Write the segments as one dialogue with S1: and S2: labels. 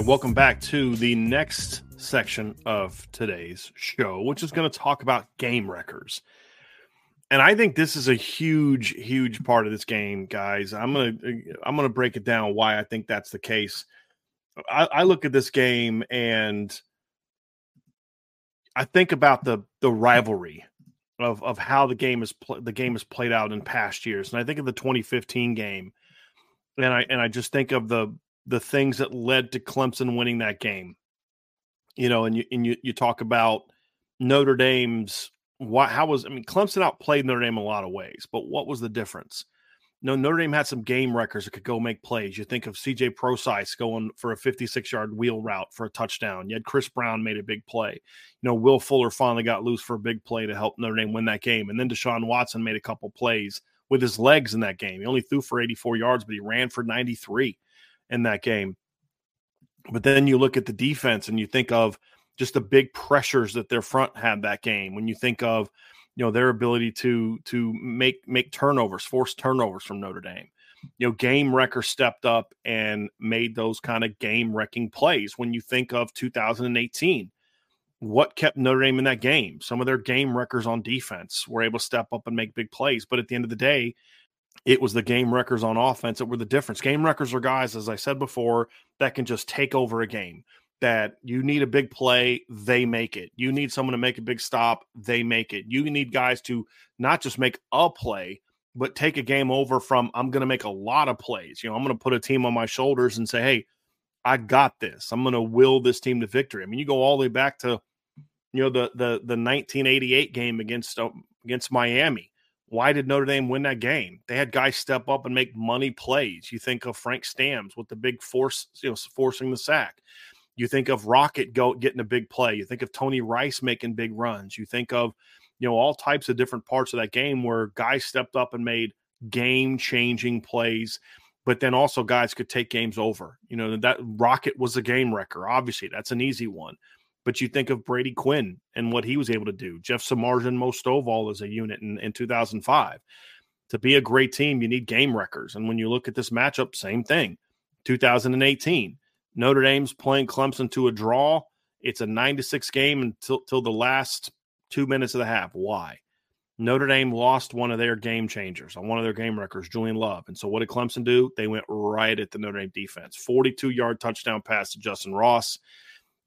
S1: Right, welcome back to the next section of today's show, which is going to talk about game wreckers. And I think this is a huge, huge part of this game, guys. I'm gonna I'm gonna break it down why I think that's the case. I, I look at this game and I think about the the rivalry of of how the game is pl- the game is played out in past years, and I think of the 2015 game, and I and I just think of the the things that led to Clemson winning that game. You know, and you and you, you talk about Notre Dame's what how was I mean Clemson outplayed Notre Dame a lot of ways, but what was the difference? No, Notre Dame had some game wreckers that could go make plays. You think of CJ Prosise going for a 56 yard wheel route for a touchdown. You had Chris Brown made a big play. You know, Will Fuller finally got loose for a big play to help Notre Dame win that game. And then Deshaun Watson made a couple plays with his legs in that game. He only threw for 84 yards, but he ran for 93 in that game. But then you look at the defense and you think of just the big pressures that their front had that game. When you think of, you know, their ability to to make make turnovers, force turnovers from Notre Dame. You know, game wrecker stepped up and made those kind of game wrecking plays. When you think of 2018, what kept Notre Dame in that game? Some of their game wreckers on defense were able to step up and make big plays. But at the end of the day, it was the game wreckers on offense that were the difference. Game wreckers are guys, as I said before, that can just take over a game. That you need a big play, they make it. You need someone to make a big stop, they make it. You need guys to not just make a play, but take a game over from I'm going to make a lot of plays. You know, I'm going to put a team on my shoulders and say, "Hey, I got this. I'm going to will this team to victory." I mean, you go all the way back to you know the the the 1988 game against uh, against Miami why did Notre Dame win that game? They had guys step up and make money plays. You think of Frank Stams with the big force, you know, forcing the sack. You think of Rocket go getting a big play. You think of Tony Rice making big runs. You think of, you know, all types of different parts of that game where guys stepped up and made game changing plays, but then also guys could take games over. You know, that Rocket was a game wrecker. Obviously, that's an easy one. But you think of Brady Quinn and what he was able to do, Jeff Samardzija, Mo Stovall as a unit in, in 2005. To be a great team, you need game wreckers. And when you look at this matchup, same thing. 2018, Notre Dame's playing Clemson to a draw. It's a nine to six game until, until the last two minutes of the half. Why? Notre Dame lost one of their game changers on one of their game wreckers, Julian Love. And so what did Clemson do? They went right at the Notre Dame defense. 42 yard touchdown pass to Justyn Ross.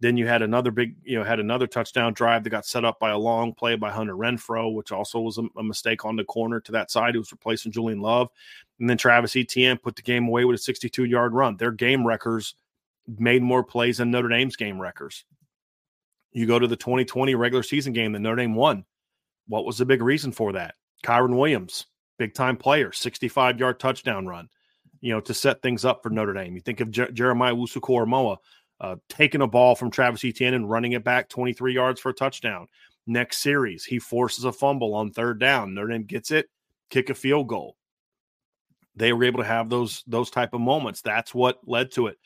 S1: Then you had another big, you know, had another touchdown drive that got set up by a long play by Hunter Renfrow, which also was a, a mistake on the corner to that side. It was replacing Julian Love. And then Travis Etienne put the game away with a 62 yard run. Their game wreckers made more plays than Notre Dame's game wreckers. You go to the 2020 regular season game that Notre Dame won. What was the big reason for that? Kyren Williams, big time player, 65 yard touchdown run, you know, to set things up for Notre Dame. You think of Jer- Jeremiah Owusu-Koramoah, uh, taking a ball from Travis Etienne and running it back 23 yards for a touchdown. Next series, he forces a fumble on third down. Notre Dame gets it, kick a field goal. They were able to have those those type of moments. That's what led to it.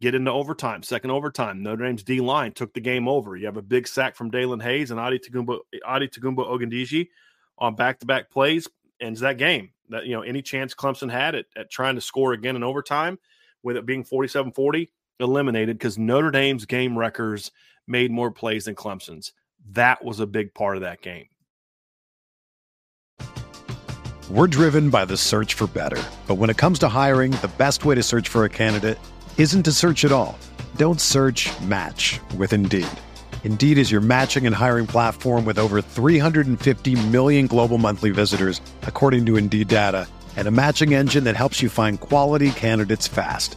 S1: get into overtime, second overtime. Notre Dame's D line took the game over. You have a big sack from Daelin Hayes and Adetokunbo, Adi Tagumba Ogundeji on back to back plays, ends that game. That you know, any chance Clemson had at, at trying to score again in overtime, with it being 47-40, eliminated because Notre Dame's game wreckers made more plays than Clemson's. That was a big part of that game.
S2: We're driven by the search for better. But when it comes to hiring, the best way to search for a candidate isn't to search at all. Don't search match with Indeed. Indeed is your matching and hiring platform with over 350 million global monthly visitors, according to Indeed data, and a matching engine that helps you find quality candidates fast.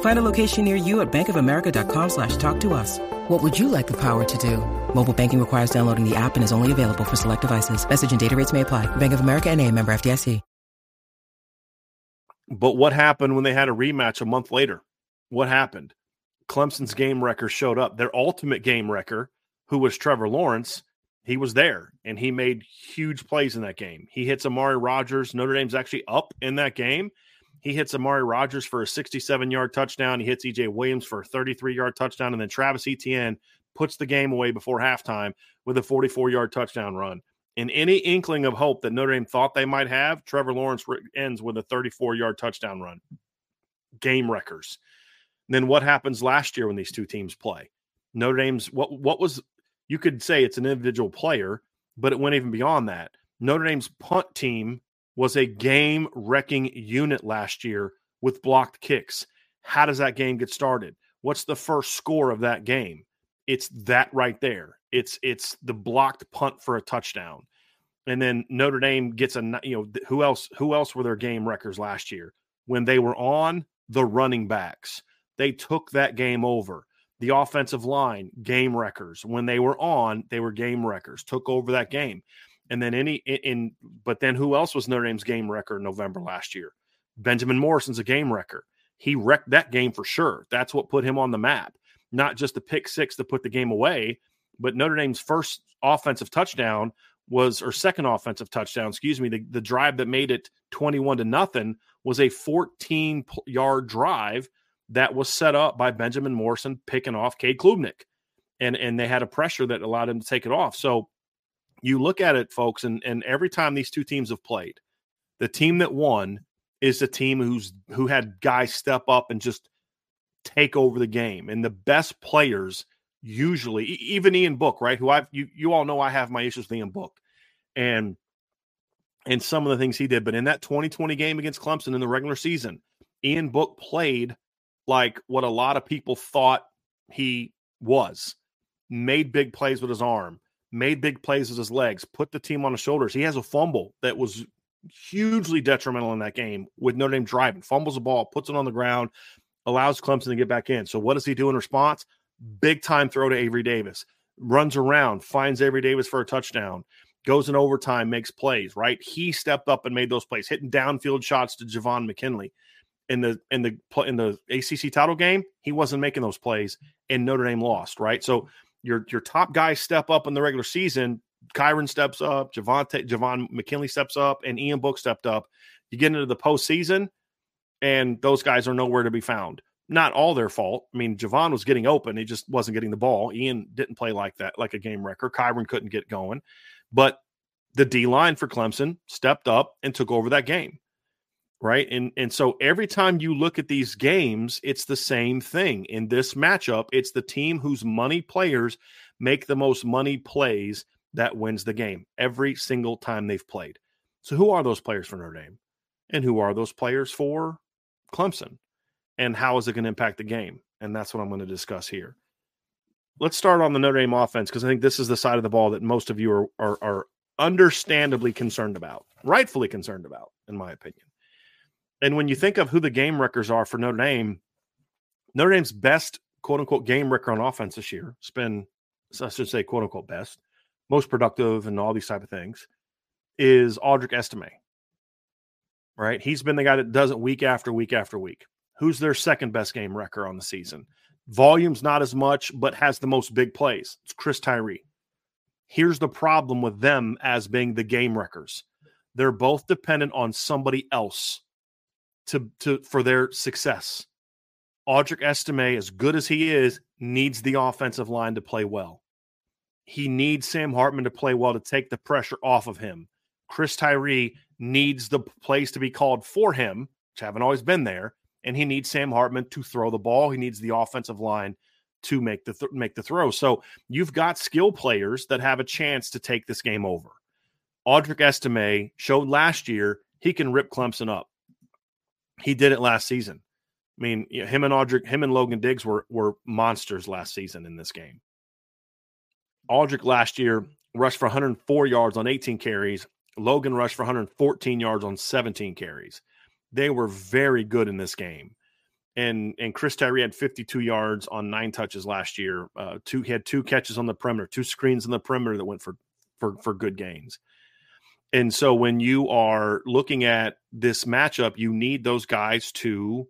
S3: Find a location near you at bankofamerica.com slash talk to us. What would you like the power to do? Mobile banking requires downloading the app and is only available for select devices. Message and data rates may apply. Bank of America and a member FDIC.
S1: But what happened when they had a rematch a month later? What happened? Clemson's game wrecker showed up. Their ultimate game wrecker who was Trevor Lawrence, he was there and he made huge plays in that game. He hits Amari Rodgers. Notre Dame's actually up in that game. He hits Amari Rodgers for a 67 yard touchdown. He hits EJ Williams for a 33 yard touchdown. And then Travis Etienne puts the game away before halftime with a 44 yard touchdown run. In any inkling of hope that Notre Dame thought they might have, Trevor Lawrence ends with a 34 yard touchdown run. Game wreckers. And then what happens last year when these two teams play? Notre Dame's what what was you could say it's an individual player, but it went even beyond that. Notre Dame's punt team was a game wrecking unit last year with blocked kicks. How does that game get started? What's the first score of that game? It's that right there. It's it's the blocked punt for a touchdown. And then Notre Dame gets a you know who else who else were their game wreckers last year when they were on the running backs. They took that game over the offensive line game wreckers when they were on they were game wreckers took over that game and then any in but then who else was Notre Dame's game wrecker in November last year Benjamin Morrison's a game wrecker he wrecked that game for sure that's what put him on the map not just the pick six to put the game away but Notre Dame's first offensive touchdown was or second offensive touchdown excuse me the, the drive that made it 21 to nothing was a 14 yard drive that was set up by Benjamin Morrison picking off Cade Klubnik. And and they had a pressure that allowed him to take it off. So you look at it, folks, and, and every time these two teams have played, the team that won is the team who's who had guys step up and just take over the game. And the best players usually, even Ian Book, right? Who I've you you all know I have my issues with Ian Book. And and some of the things he did. But in that 2020 game against Clemson in the regular season, Ian Book played like what a lot of people thought he was. Made big plays with his arm, made big plays with his legs, put the team on his shoulders. He has a fumble that was hugely detrimental in that game with Notre Dame driving, fumbles the ball, puts it on the ground, allows Clemson to get back in. So what does he do in response? Big time throw to Avery Davis. Runs around, finds Avery Davis for a touchdown, goes in overtime, makes plays, right? He stepped up and made those plays, hitting downfield shots to Javon McKinley in the in the in the ACC title game, he wasn't making those plays, and Notre Dame lost. Right, so your your top guys step up in the regular season. Kyren steps up, Javante Javon McKinley steps up, and Ian Book stepped up. You get into the postseason, and those guys are nowhere to be found. Not all their fault. I mean, Javon was getting open; he just wasn't getting the ball. Ian didn't play like that, like a game wrecker. Kyren couldn't get going, But the D line for Clemson stepped up and took over that game. Right. And and so every time you look at these games, it's the same thing. In this matchup, it's the team whose money players make the most money plays that wins the game every single time they've played. So who are those players for Notre Dame? And who are those players for Clemson? And how is it going to impact the game? And that's what I'm going to discuss here. Let's start on the Notre Dame offense because I think this is the side of the ball that most of you are, are, are understandably concerned about, rightfully concerned about, in my opinion. And when you think of who the game wreckers are for Notre Dame, Notre Dame's best quote unquote game wrecker on offense this year it's been, I should say, quote unquote best, most productive, and all these type of things is Audric Estime. Right? He's been the guy that does it week after week after week. Who's their second best game wrecker on the season? Volume's not as much, but has the most big plays. It's Chris Tyree. Here's the problem with them as being the game wreckers. They're both dependent on somebody else to, to for their success. Audric Estime, as good as he is, needs the offensive line to play well. He needs Sam Hartman to play well to take the pressure off of him. Chris Tyree needs the plays to be called for him, which haven't always been there, and he needs Sam Hartman to throw the ball. He needs the offensive line to make the th- make the throw. So you've got skill players that have a chance to take this game over. Audric Estime showed last year he can rip Clemson up. He did it last season. I mean, him and Audric, him and Logan Diggs were were monsters last season in this game. Audric last year rushed for 104 yards on 18 carries. Logan rushed for 114 yards on 17 carries. They were very good in this game. And and Chris Tyree had 52 yards on nine touches last year. Uh, two he had two catches on the perimeter, two screens on the perimeter that went for for for good gains. And so when you are looking at this matchup, you need those guys to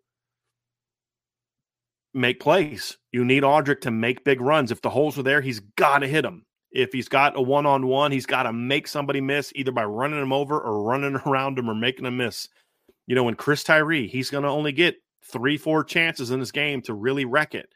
S1: make plays. You need Audric to make big runs. If the holes are there, he's got to hit them. If he's got a one on one, he's got to make somebody miss either by running him over or running around him or making a miss. You know, when Chris Tyree, he's going to only get three, four chances in this game to really wreck it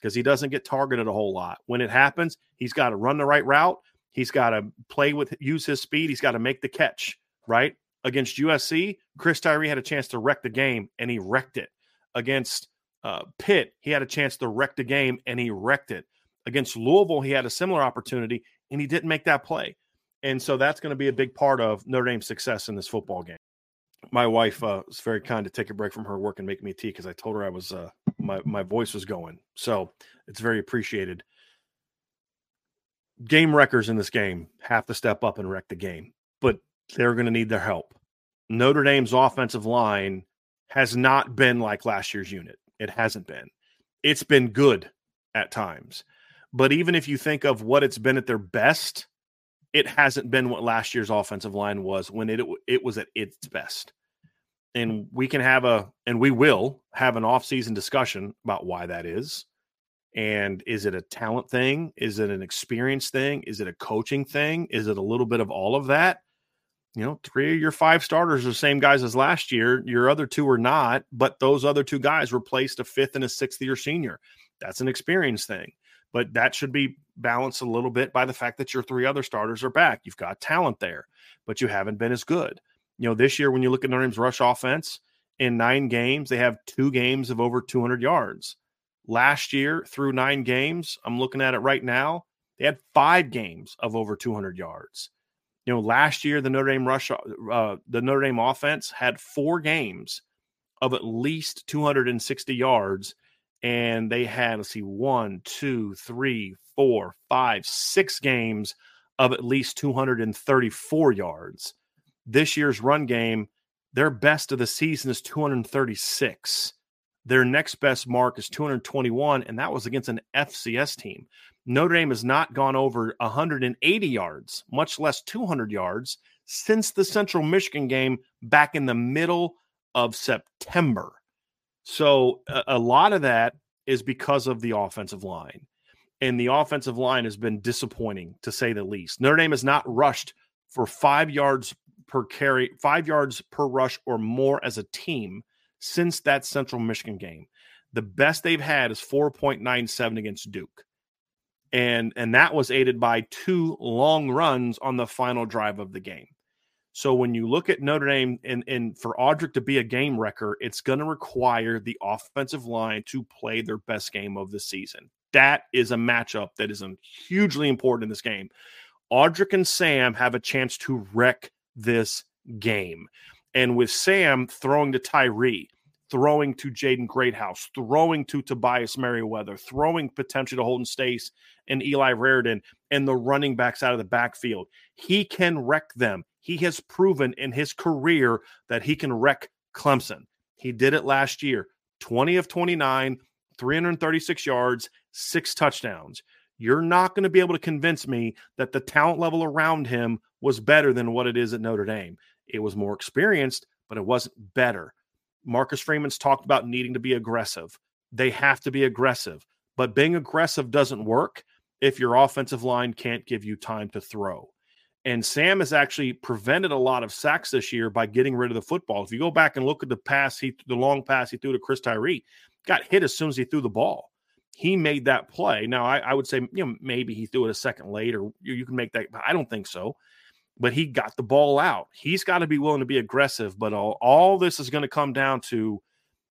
S1: because he doesn't get targeted a whole lot. When it happens, he's got to run the right route. He's got to play with, use his speed. He's got to make the catch, right? Against USC, Chris Tyree had a chance to wreck the game and he wrecked it. Against uh, Pitt, he had a chance to wreck the game and he wrecked it. Against Louisville, he had a similar opportunity and he didn't make that play. And so that's going to be a big part of Notre Dame's success in this football game. My wife uh, was very kind to take a break from her work and make me tea because I told her I was uh, my my voice was going. So it's very appreciated. Game wreckers in this game have to step up and wreck the game, but they're going to need their help. Notre Dame's offensive line has not been like last year's unit. It hasn't been. It's been good at times. But even if you think of what it's been at their best, it hasn't been what last year's offensive line was when it it was at its best. And we can have a and we will have an off-season discussion about why that is. And is it a talent thing? Is it an experience thing? Is it a coaching thing? Is it a little bit of all of that? you know, three of your five starters are the same guys as last year. Your other two are not, but those other two guys replaced a fifth and a sixth year senior. That's an experience thing. But that should be balanced a little bit by the fact that your three other starters are back. You've got talent there, but you haven't been as good. You know, this year, when you look at Notre Dame's rush offense, in nine games, they have two games of over 200 yards. Last year, through nine games, I'm looking at it right now, they had five games of over 200 yards. You know, last year the Notre Dame rush, uh, the Notre Dame offense had four games of at least 260 yards, and they had let's see, one, two, three, four, five, six games of at least 234 yards. This year's run game, their best of the season is 236. Their next best mark is 221, and that was against an FCS team. Notre Dame has not gone over 180 yards, much less 200 yards, since the Central Michigan game back in the middle of September. So a, a lot of that is because of the offensive line. And the offensive line has been disappointing to say the least. Notre Dame has not rushed for five yards per carry, five yards per rush or more as a team since that Central Michigan game. The best they've had is 4.97 against Duke. And and that was aided by two long runs on the final drive of the game. So when you look at Notre Dame and, and for Audric to be a game wrecker, it's going to require the offensive line to play their best game of the season. That is a matchup that is hugely important in this game. Audric and Sam have a chance to wreck this game. And with Sam throwing to Tyree, throwing to Jaden Greathouse, throwing to Tobias Merriweather, throwing potentially to Holden Staes and Eli Raridon, and the running backs out of the backfield, he can wreck them. He has proven in his career that he can wreck Clemson. He did it last year 20 of 29, 336 yards, six touchdowns. You're not going to be able to convince me that the talent level around him was better than what it is at Notre Dame. It was more experienced, but it wasn't better. Marcus Freeman's talked about needing to be aggressive. They have to be aggressive, but being aggressive doesn't work if your offensive line can't give you time to throw. And Sam has actually prevented a lot of sacks this year by getting rid of the football. If you go back and look at the pass, he the long pass he threw to Chris Tyree, got hit as soon as he threw the ball. He made that play. Now I, I would say you know maybe he threw it a second late, or you, you can make that. I don't think so. But he got the ball out. He's got to be willing to be aggressive. But all, all this is going to come down to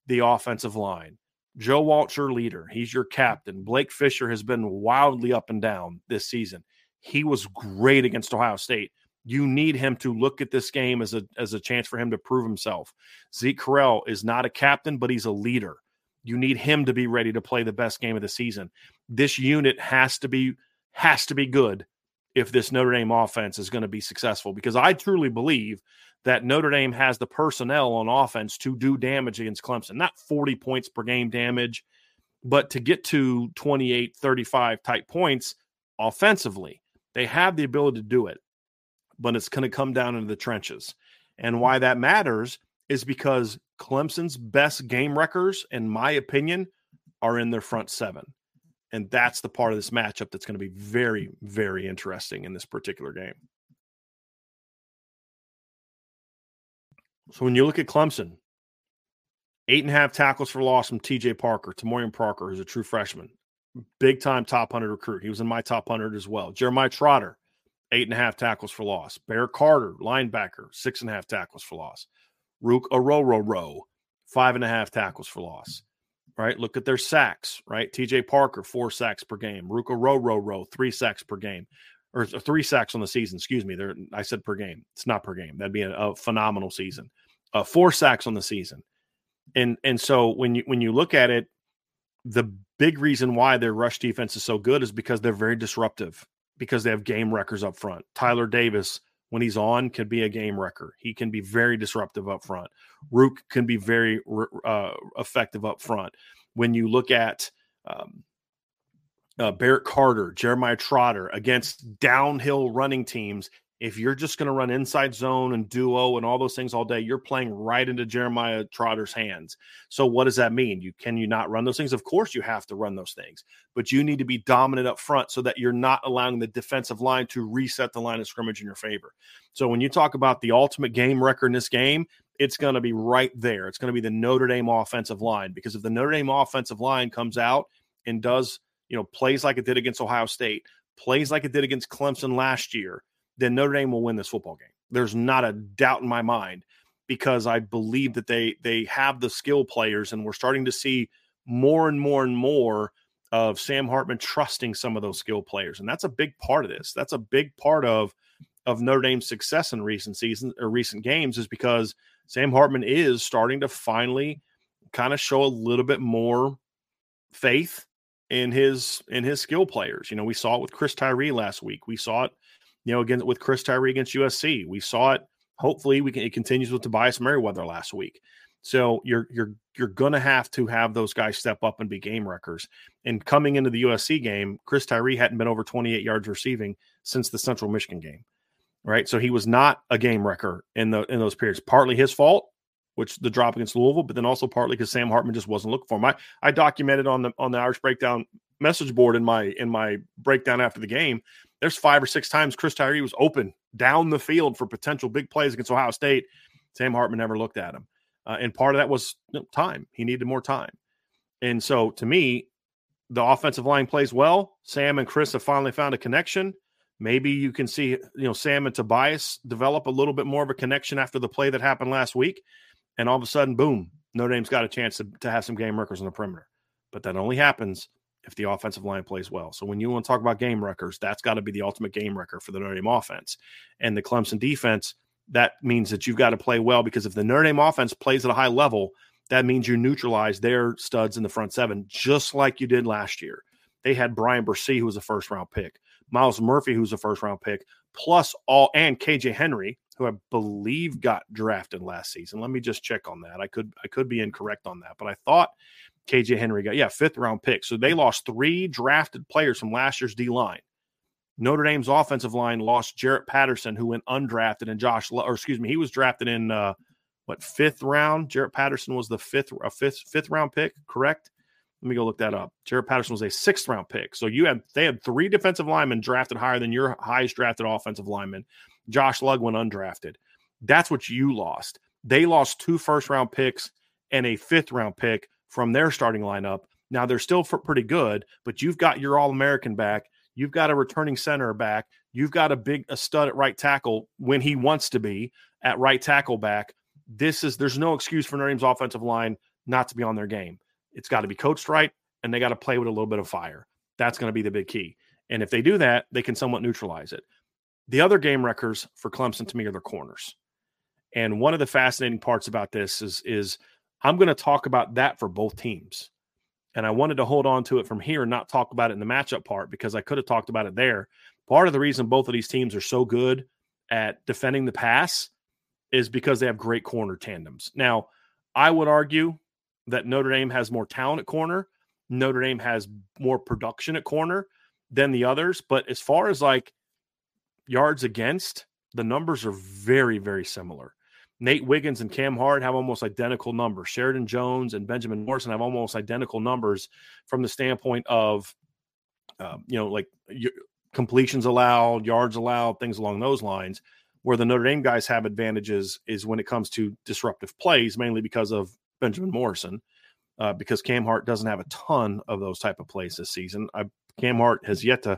S1: the offensive line. Joe Alt, your leader. He's your captain. Blake Fisher has been wildly up and down this season. He was great against Ohio State. You need him to look at this game as a as a chance for him to prove himself. Zeke Correll is not a captain, but he's a leader. You need him to be ready to play the best game of the season. This unit has to be has to be good if this Notre Dame offense is going to be successful because I truly believe that Notre Dame has the personnel on offense to do damage against Clemson. Not 40 points per game damage, but to get to 28, 35 type points offensively. They have the ability to do it, but it's going to come down into the trenches. And why that matters is because Clemson's best game wreckers, in my opinion, are in their front seven. And that's the part of this matchup that's going to be very, very interesting in this particular game. So when you look at Clemson, eight and a half tackles for loss from TJ Parker, Tamorrion Parker, who's a true freshman big time top 100 recruit. He was in my top 100 as well. Jeremiah Trotter, eight and a half tackles for loss. Bear Carter, linebacker, six and a half tackles for loss. Ruke Orhorhoro, five and a half tackles for loss. Right. Look at their sacks. Right. TJ Parker, four sacks per game. Ruke Orhorhoro, three sacks per game. Or three sacks on the season. Excuse me. There, I said per game. It's not per game. That'd be a, a phenomenal season. Uh, four sacks on the season. And and so when you when you look at it, the big reason why their rush defense is so good is because they're very disruptive because they have game wreckers up front. Tyler Davis, when he's on, can be a game wrecker. He can be very disruptive up front. Ruke can be very uh, effective up front. When you look at um, uh, Barrett Carter, Jeremiah Trotter against downhill running teams, if you're just going to run inside zone and duo and all those things all day, you're playing right into Jeremiah Trotter's hands. So what does that mean? You can you not run those things? Of course you have to run those things, but you need to be dominant up front so that you're not allowing the defensive line to reset the line of scrimmage in your favor. So when you talk about the ultimate game record in this game, it's going to be right there. It's going to be the Notre Dame offensive line because if the Notre Dame offensive line comes out and does, you know, plays like it did against Ohio State, plays like it did against Clemson last year, then Notre Dame will win this football game. There's not a doubt in my mind because I believe that they they have the skill players, and we're starting to see more and more and more of Sam Hartman trusting some of those skill players, and that's a big part of this. That's a big part of of Notre Dame's success in recent seasons or recent games is because Sam Hartman is starting to finally kind of show a little bit more faith in his in his skill players. You know, we saw it with Chris Tyree last week. We saw it you know, again with Chris Tyree against USC. We saw it. Hopefully, we can. It continues with Tobias Merriweather last week. So you're you're you're to have to have those guys step up and be game wreckers. And coming into the USC game, Chris Tyree hadn't been over 28 yards receiving since the Central Michigan game, right? So he was not a game wrecker in the in those periods. Partly his fault, which the drop against Louisville, but then also partly because Sam Hartman just wasn't looking for him. I, I documented on the on the Irish Breakdown message board in my in my breakdown after the game there's five or six times Chris Tyree was open down the field for potential big plays against Ohio State. Sam Hartman never looked at him. Uh, and part of that was you know, time. He needed more time. And so to me, the offensive line plays well. Sam and Chris have finally found a connection. Maybe you can see, you know, Sam and Tobias develop a little bit more of a connection after the play that happened last week. And all of a sudden, boom, Notre Dame's got a chance to, to have some game wreckers on the perimeter. But that only happens if the offensive line plays well. So when you want to talk about game wreckers, that's got to be the ultimate game wrecker for the Notre Dame offense. And the Clemson defense, that means that you've got to play well because if the Notre Dame offense plays at a high level, that means you neutralize their studs in the front seven, just like you did last year. They had Bryan Bresee, who was a first round pick, Myles Murphy, who's a first round pick, plus all, and KJ Henry, who I believe got drafted last season. Let me just check on that. I could I could be incorrect on that, but I thought KJ Henry got, yeah, fifth round pick. So they lost three drafted players from last year's D line. Notre Dame's offensive line lost Jarrett Patterson, who went undrafted, and Josh, or excuse me, he was drafted in uh, what fifth round? Jarrett Patterson was the fifth, fifth, fifth round pick, correct? Let me go look that up. Jarrett Patterson was a sixth round pick. So you had they had three defensive linemen drafted higher than your highest drafted offensive lineman. Josh Lugg went undrafted. That's what you lost. They lost two first round picks and a fifth round pick from their starting lineup. Now they're still pretty good, but you've got your All American back. You've got a returning center back. You've got a big a stud at right tackle when he wants to be at right tackle back. This is there's no excuse for Notre Dame's offensive line not to be on their game. It's got to be coached right, and they got to play with a little bit of fire. That's going to be the big key. And if they do that, they can somewhat neutralize it. The other game wreckers for Clemson to me are their corners. And one of the fascinating parts about this is is I'm going to talk about that for both teams. And I wanted to hold on to it from here and not talk about it in the matchup part because I could have talked about it there. Part of the reason both of these teams are so good at defending the pass is because they have great corner tandems. Now, I would argue that Notre Dame has more talent at corner. Notre Dame has more production at corner than the others. But as far as like yards against, the numbers are very, very similar. Nate Wiggins and Cam Hart have almost identical numbers. Sheridan Jones and Benjamin Morrison have almost identical numbers from the standpoint of, uh, you know, like completions allowed, yards allowed, things along those lines. Where the Notre Dame guys have advantages is when it comes to disruptive plays, mainly because of Benjamin Morrison, uh, because Cam Hart doesn't have a ton of those type of plays this season. I, Cam Hart has yet to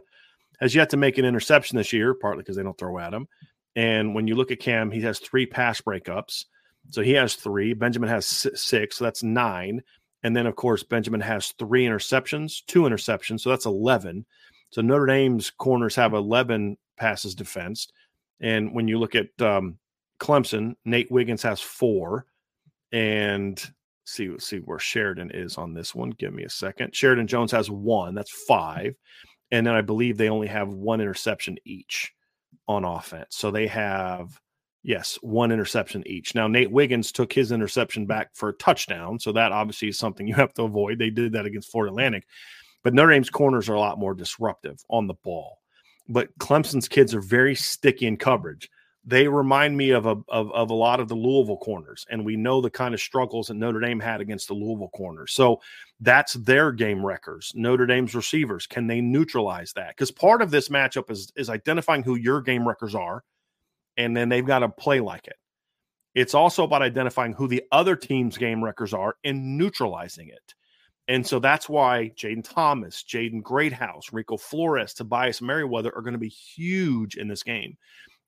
S1: has yet to make an interception this year, partly because they don't throw at him. And when you look at Cam, he has three pass breakups. So he has three. Benjamin has six. So that's nine. And then, of course, Benjamin has three interceptions, two interceptions. So that's 11. So Notre Dame's corners have 11 passes defensed. And when you look at um, Clemson, Nate Wiggins has four. And see, see where Sheridan is on this one. Give me a second. Sheridan Jones has one. That's five. And then I believe they only have one interception each on offense. So they have, yes, one interception each. Now, Nate Wiggins took his interception back for a touchdown. So that obviously is something you have to avoid. They did that against Florida Atlantic. But Notre Dame's corners are a lot more disruptive on the ball. But Clemson's kids are very sticky in coverage. They remind me of a of, of a lot of the Louisville corners, and we know the kind of struggles that Notre Dame had against the Louisville corners. So that's their game wreckers. Notre Dame's receivers can they neutralize that? Because part of this matchup is is identifying who your game wreckers are, and then they've got to play like it. It's also about identifying who the other team's game wreckers are and neutralizing it. And so that's why Jayden Thomas, Jaden Greathouse, Rico Flores, Tobias Merriweather are going to be huge in this game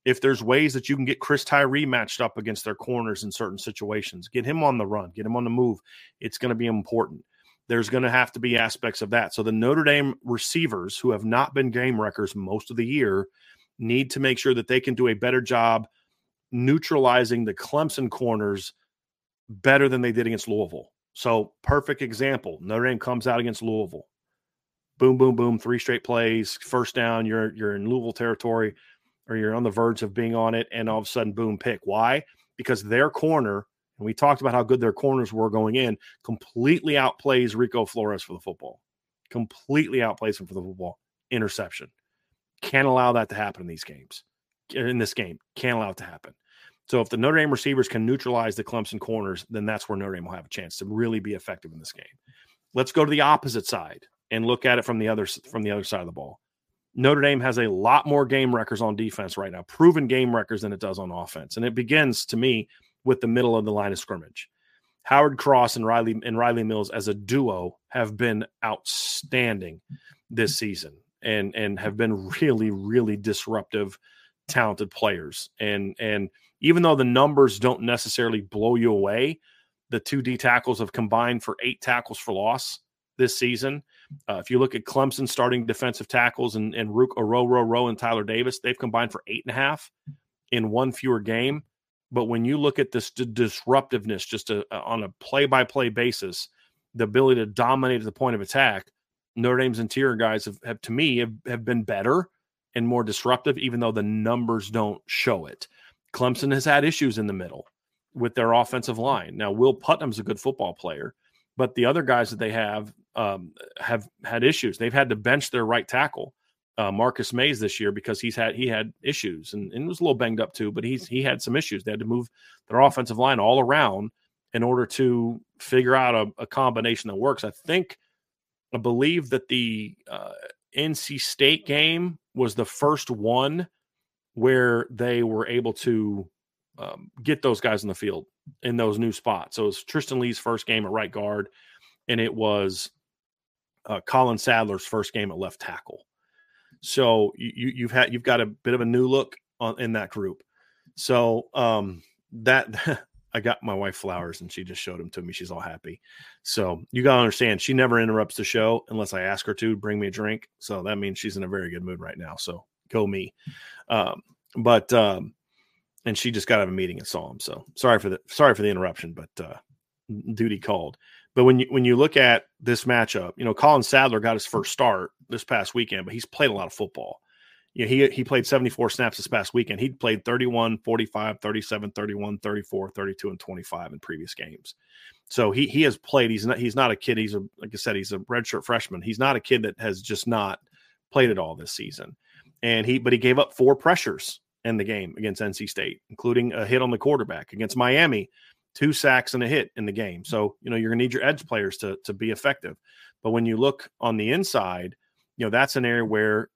S1: if there's ways that you can get Chris Tyree matched up against their corners in certain situations, get him on the run, get him on the move, it's going to be important. There's going to have to be aspects of that. So the Notre Dame receivers who have not been game wreckers most of the year need to make sure that they can do a better job neutralizing the Clemson corners better than they did against Louisville. So perfect example. Notre Dame comes out against Louisville. Boom, boom, boom, three straight plays, first down, you're you're in Louisville territory or you're on the verge of being on it, and all of a sudden, boom, pick. Why? Because their corner, and we talked about how good their corners were going in, completely outplays Rico Flores for the football. Completely outplays him for the football. Interception. Can't allow that to happen in these games. Er, in this game, can't allow it to happen. So if the Notre Dame receivers can neutralize the Clemson corners, then that's where Notre Dame will have a chance to really be effective in this game. Let's go to the opposite side and look at it from the other from the other side of the ball. Notre Dame has a lot more game wreckers on defense right now, proven game wreckers than it does on offense. And it begins to me with the middle of the line of scrimmage. Howard Cross and Riley and Riley Mills as a duo have been outstanding this season and and have been really really disruptive talented players and and even though the numbers don't necessarily blow you away the two D tackles have combined for eight tackles for loss this season. Uh, if you look at Clemson starting defensive tackles and, and Ruke Orhorhoro and Tyler Davis, they've combined for eight and a half in one fewer game. But when you look at this d- disruptiveness, just a, a, on a play by play basis, the ability to dominate at the point of attack, Notre Dame's interior guys have, have to me, have, have been better and more disruptive, even though the numbers don't show it. Clemson has had issues in the middle with their offensive line. Now, Will Putnam's a good football player, but the other guys that they have um, have had issues. They've had to bench their right tackle, uh, Marcus Mayes, this year because he's had he had issues and, and was a little banged up too. But he's he had some issues. They had to move their offensive line all around in order to figure out a, a combination that works. I think I believe that the uh, NC State game was the first one where they were able to um, get those guys in the field in those new spots. So it was Tristan Lee's first game at right guard, and it was uh, Collin Sadler's first game at left tackle. So you, you've had you've got a bit of a new look on in that group. So um, that I got my wife flowers and she just showed them to me. She's all happy. So you gotta understand, she never interrupts the show unless I ask her to bring me a drink. So that means she's in a very good mood right now. So go me. Um, but um, and she just got out of a meeting and saw him. So sorry for the sorry for the interruption, but uh, duty called. But when you when you look at this matchup, you know Collin Sadler got his first start this past weekend, but he's played a lot of football. You know, he he played 74 snaps this past weekend. He played 31, 45, 37, 31, 34, 32 and 25 in previous games. So he he has played. He's not he's not a kid. He's a like I said, he's a redshirt freshman. He's not a kid that has just not played it all this season. And he but he gave up four pressures in the game against NC State, including a hit on the quarterback against Miami, two sacks and a hit in the game. So, you know, you're going to need your edge players to, to be effective. But when you look on the inside, you know, that's an area where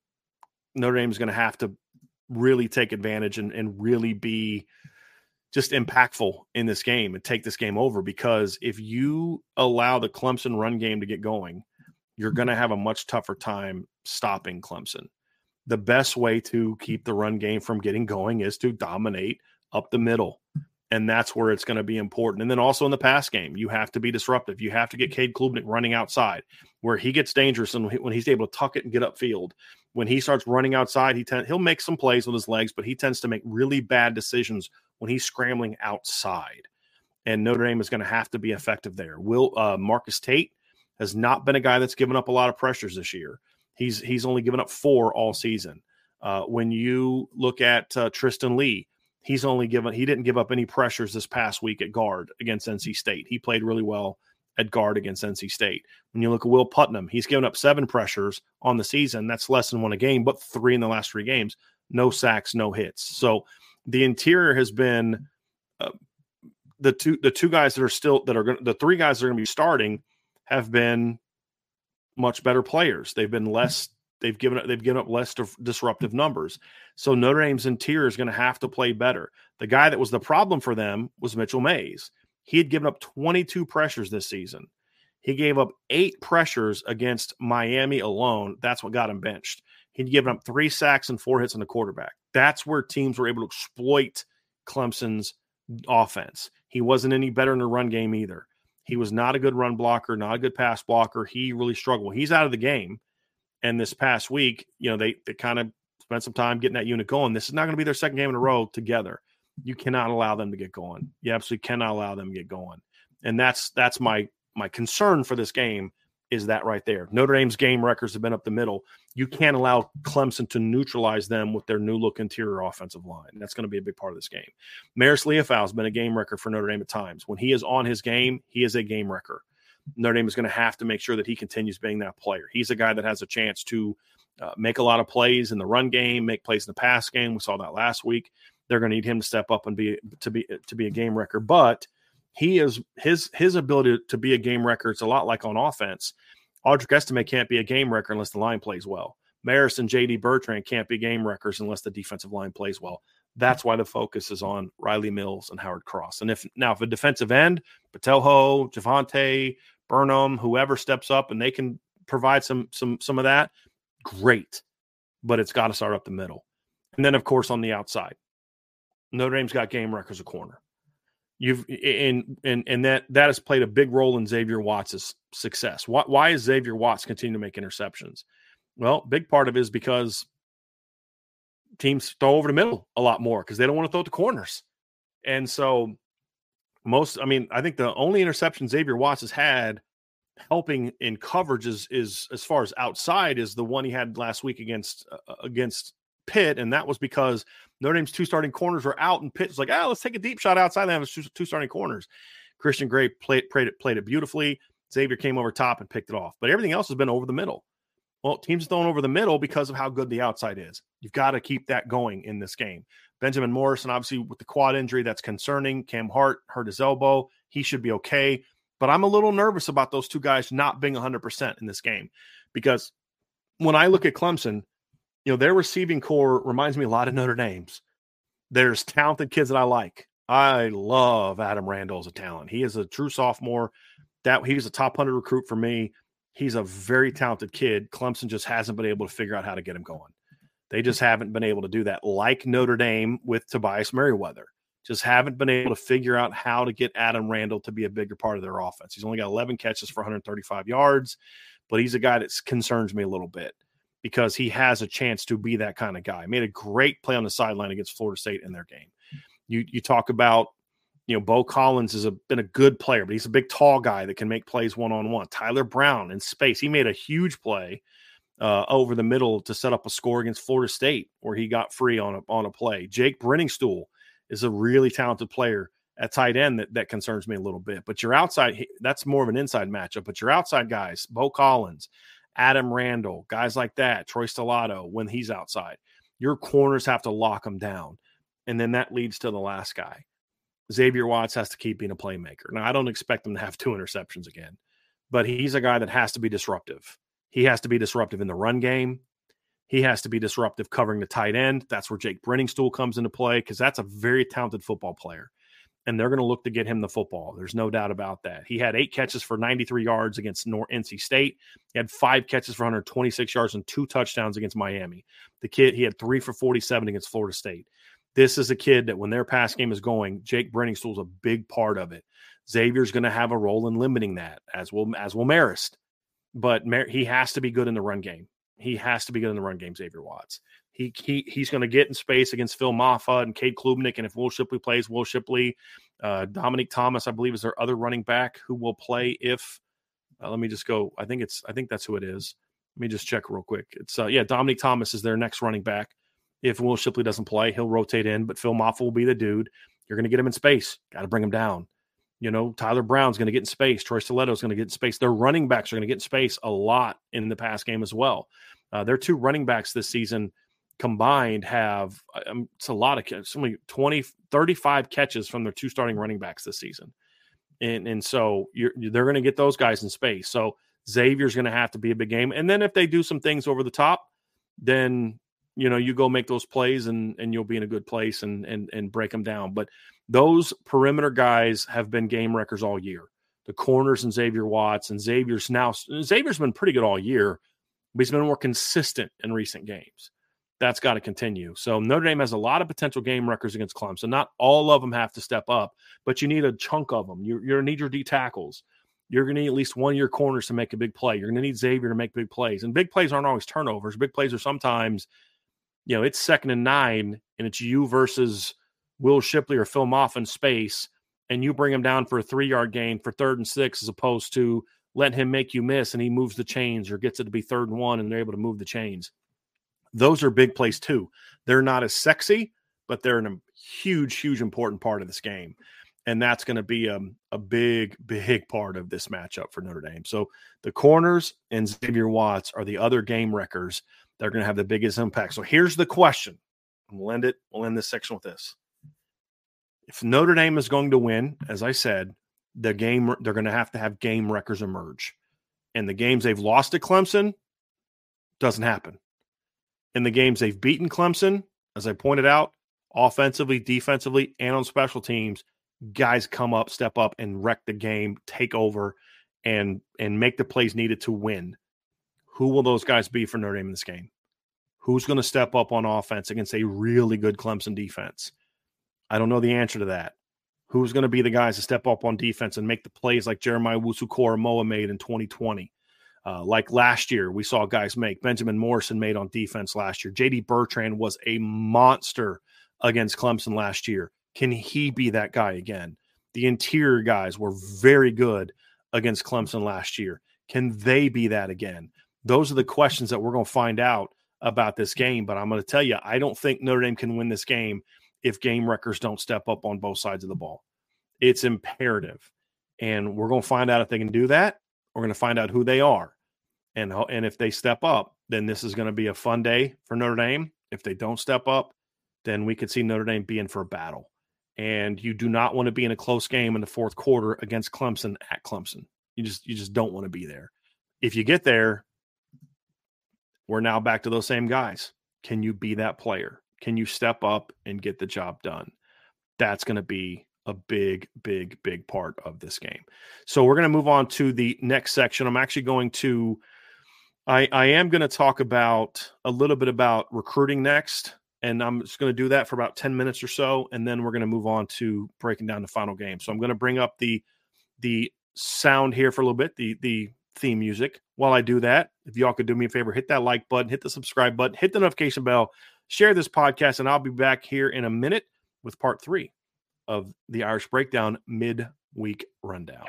S1: Notre Dame is going to have to really take advantage and, and really be just impactful in this game and take this game over because if you allow the Clemson run game to get going, you're going to have a much tougher time stopping Clemson the best way to keep the run game from getting going is to dominate up the middle. And that's where it's going to be important. And then also in the pass game, you have to be disruptive. You have to get Cade Klubnik running outside where he gets dangerous and when he's able to tuck it and get upfield. When he starts running outside, he tend, he'll make some plays with his legs, but he tends to make really bad decisions when he's scrambling outside. And Notre Dame is going to have to be effective there. Will uh, Marcus Tate has not been a guy that's given up a lot of pressures this year. He's he's only given up four all season. Uh, when you look at uh, Tristan Leigh, he's only given he didn't give up any pressures this past week at guard against NC State. He played really well at guard against NC State. When you look at Will Putnam, he's given up seven pressures on the season. That's less than one a game, but three in the last three games. No sacks, no hits. So the interior has been uh, the two the two guys that are still that are going the three guys that are going to be starting have been much better players. They've been less. They've given up they've given up less disruptive numbers. So Notre Dame's interior is going to have to play better. The guy that was the problem for them was Mitchell Mayes. He had given up 22 pressures this season. He gave up eight pressures against Miami alone. That's what got him benched. He'd given up three sacks and four hits on the quarterback. That's where teams were able to exploit Clemson's offense. He wasn't any better in the run game either. He was not a good run blocker, not a good pass blocker. He really struggled. He's out of the game. And this past week, you know, they they kind of spent some time getting that unit going. This is not going to be their second game in a row together. You cannot allow them to get going. You absolutely cannot allow them to get going. And that's that's my my concern for this game is that right there. Notre Dame's game records have been up the middle. You can't allow Clemson to neutralize them with their new look interior offensive line. That's going to be a big part of this game. Marist Liufau has been a game record for Notre Dame at times. When he is on his game, he is a game wrecker. Notre Dame is going to have to make sure that he continues being that player. He's a guy that has a chance to uh, make a lot of plays in the run game, make plays in the pass game. We saw that last week. They're going to need him to step up and be to be to be a game wrecker, but – he is his his ability to be a game wrecker. It's a lot like on offense. Audric Estime can't be a game wrecker unless the line plays well. Maris and JD Bertrand can't be game wreckers unless the defensive line plays well. That's why the focus is on Riley Mills and Howard Cross. And if now if a defensive end, Botelho, Javonte, Burnham, whoever steps up and they can provide some some some of that, great. But it's got to start up the middle. And then of course on the outside, Notre Dame's got game records a corner. You've and and and that that has played a big role in Xavier Watts' success. Why, why is Xavier Watts continue to make interceptions? Well, big part of it is because teams throw over the middle a lot more because they don't want to throw the corners. And so most, I mean, I think the only interception Xavier Watts has had helping in coverage is, is as far as outside is the one he had last week against uh, against Pitt, and that was because Notre Dame's two starting corners were out, and Pitt's like, ah, oh, let's take a deep shot outside. They have two, two starting corners. Christian Gray played played it played it beautifully. Xavier came over top and picked it off, but everything else has been over the middle. Well, teams throwing over the middle because of how good the outside is. You've got to keep that going in this game. Benjamin Morrison, obviously, with the quad injury, that's concerning. Cam Hart hurt his elbow. He should be okay. But I'm a little nervous about those two guys not being 100% in this game because when I look at Clemson, you know, their receiving corps reminds me a lot of Notre Dame's. There's talented kids that I like. I love Adam Randall as a talent. He is a true sophomore. That he's a top 100 recruit for me. He's a very talented kid. Clemson just hasn't been able to figure out how to get him going. They just haven't been able to do that, like Notre Dame with Tobias Merriweather. Just haven't been able to figure out how to get Adam Randall to be a bigger part of their offense. He's only got 11 catches for 135 yards, but he's a guy that concerns me a little bit because he has a chance to be that kind of guy. Made a great play on the sideline against Florida State in their game. You you talk about you know, Beaux Collins has been a good player, but he's a big, tall guy that can make plays one on one. Tyler Brown in space, he made a huge play uh, over the middle to set up a score against Florida State, where he got free on a on a play. Jake Briningstool is a really talented player at tight end that, that concerns me a little bit. But your outside, that's more of an inside matchup. But your outside guys, Beaux Collins, Adam Randall, guys like that, Troy Stellato, when he's outside, your corners have to lock them down. And then that leads to the last guy. Xavier Watts has to keep being a playmaker. Now, I don't expect him to have two interceptions again, but he's a guy that has to be disruptive. He has to be disruptive in the run game. He has to be disruptive covering the tight end. That's where Jake Briningstool comes into play because that's a very talented football player. And they're going to look to get him the football. There's no doubt about that. He had eight catches for 93 yards against North NC State. He had five catches for 126 yards and two touchdowns against Miami. The kid, he had three for 47 against Florida State. This is a kid that when their pass game is going, Jake is a big part of it. Xavier's going to have a role in limiting that, as will as will Marist. But he has to be good in the run game. He has to be good in the run game. Xavier Watts. He he he's going to get in space against Phil Mafah and Cade Klubnik, and if Will Shipley plays, Will Shipley, uh, Dominic Thomas, I believe, is their other running back who will play if. Uh, let me just go. I think it's. I think that's who it is. Let me just check real quick. It's uh, yeah, Dominic Thomas is their next running back. If Will Shipley doesn't play, he'll rotate in, but Phil Mafah will be the dude. You're going to get him in space. Got to bring him down. You know, Tyler Brown's going to get in space. Troy Stellato's going to get in space. Their running backs are going to get in space a lot in the pass game as well. Uh, their two running backs this season combined have um, it's a lot of catches, only 20, 35 catches from their two starting running backs this season. And, and so they're going to get those guys in space. So Xavier's going to have to be a big game. And then if they do some things over the top, then you know you go make those plays and and you'll be in a good place and and and break them down. But those perimeter guys have been game wreckers all year. The corners and xavier watts and xavier's now xavier's been pretty good all year but he's been more consistent in recent games. That's got to continue. So notre dame has a lot of potential game wreckers against clemson. Not all of them have to step up but you need a chunk of them you're, you're going to need your d tackles. You're going to need at least one of your corners to make a big play. You're going to need Xavier to make big plays. And big plays aren't always turnovers. Big plays are sometimes you know, it's second and nine, and it's you versus Will Shipley or Phil Mafah in space, and you bring him down for a three yard gain for third and six, as opposed to letting him make you miss and he moves the chains or gets it to be third and one and they're able to move the chains. Those are big plays too. They're not as sexy, but they're a huge, huge important part of this game. And that's going to be a, a big, big part of this matchup for Notre Dame. So the corners and Xavier Watts are the other game wreckers they're going to have the biggest impact. So here's the question. We'll end it. We'll end this section with this. If Notre Dame is going to win, as I said, the game they're going to have to have game wreckers emerge. And the games they've lost at Clemson doesn't happen. In the games they've beaten Clemson, as I pointed out, offensively, defensively, and on special teams, guys come up, step up, and wreck the game, take over, and and make the plays needed to win. Who will those guys be for Notre Dame in this game? Who's going to step up on offense against a really good Clemson defense? I don't know the answer to that. Who's going to be the guys to step up on defense and make the plays like Jeremiah Owusu-Koramoah made in 2020? Uh, like last year, we saw guys make. Benjamin Morrison made on defense last year. JD Bertrand was a monster against Clemson last year. Can he be that guy again? The interior guys were very good against Clemson last year. Can they be that again? Those are the questions that we're going to find out about this mm-hmm. game. But I'm going to tell you, I don't think Notre Dame can win this game if game wreckers don't step up on both sides of the ball. It's imperative. And we're going to find out if they can do that. We're going to find out who they are. And, and if they step up, then this is going to be a fun day for Notre Dame. If they don't step up, then we could see Notre Dame being for a battle. And you do not want to be in a close game in the fourth quarter against Clemson at Clemson. You just you just don't want to be there. If you get there, we're now back to those same guys. Can you be that player? Can you step up and get the job done? That's going to be a big, big, big part of this game. So we're going to move on to the next section. I'm actually going to, I, I am going to talk about a little bit about recruiting next, and I'm just going to do that for about 10 minutes or so, and then we're going to move on to breaking down the final game. So I'm going to bring up the the sound here for a little bit, the the theme music. While I do that, if y'all could do me a favor, hit that like button, hit the subscribe button, hit the notification bell, share this podcast, and I'll be back here in a minute with part three of the Irish Breakdown midweek rundown.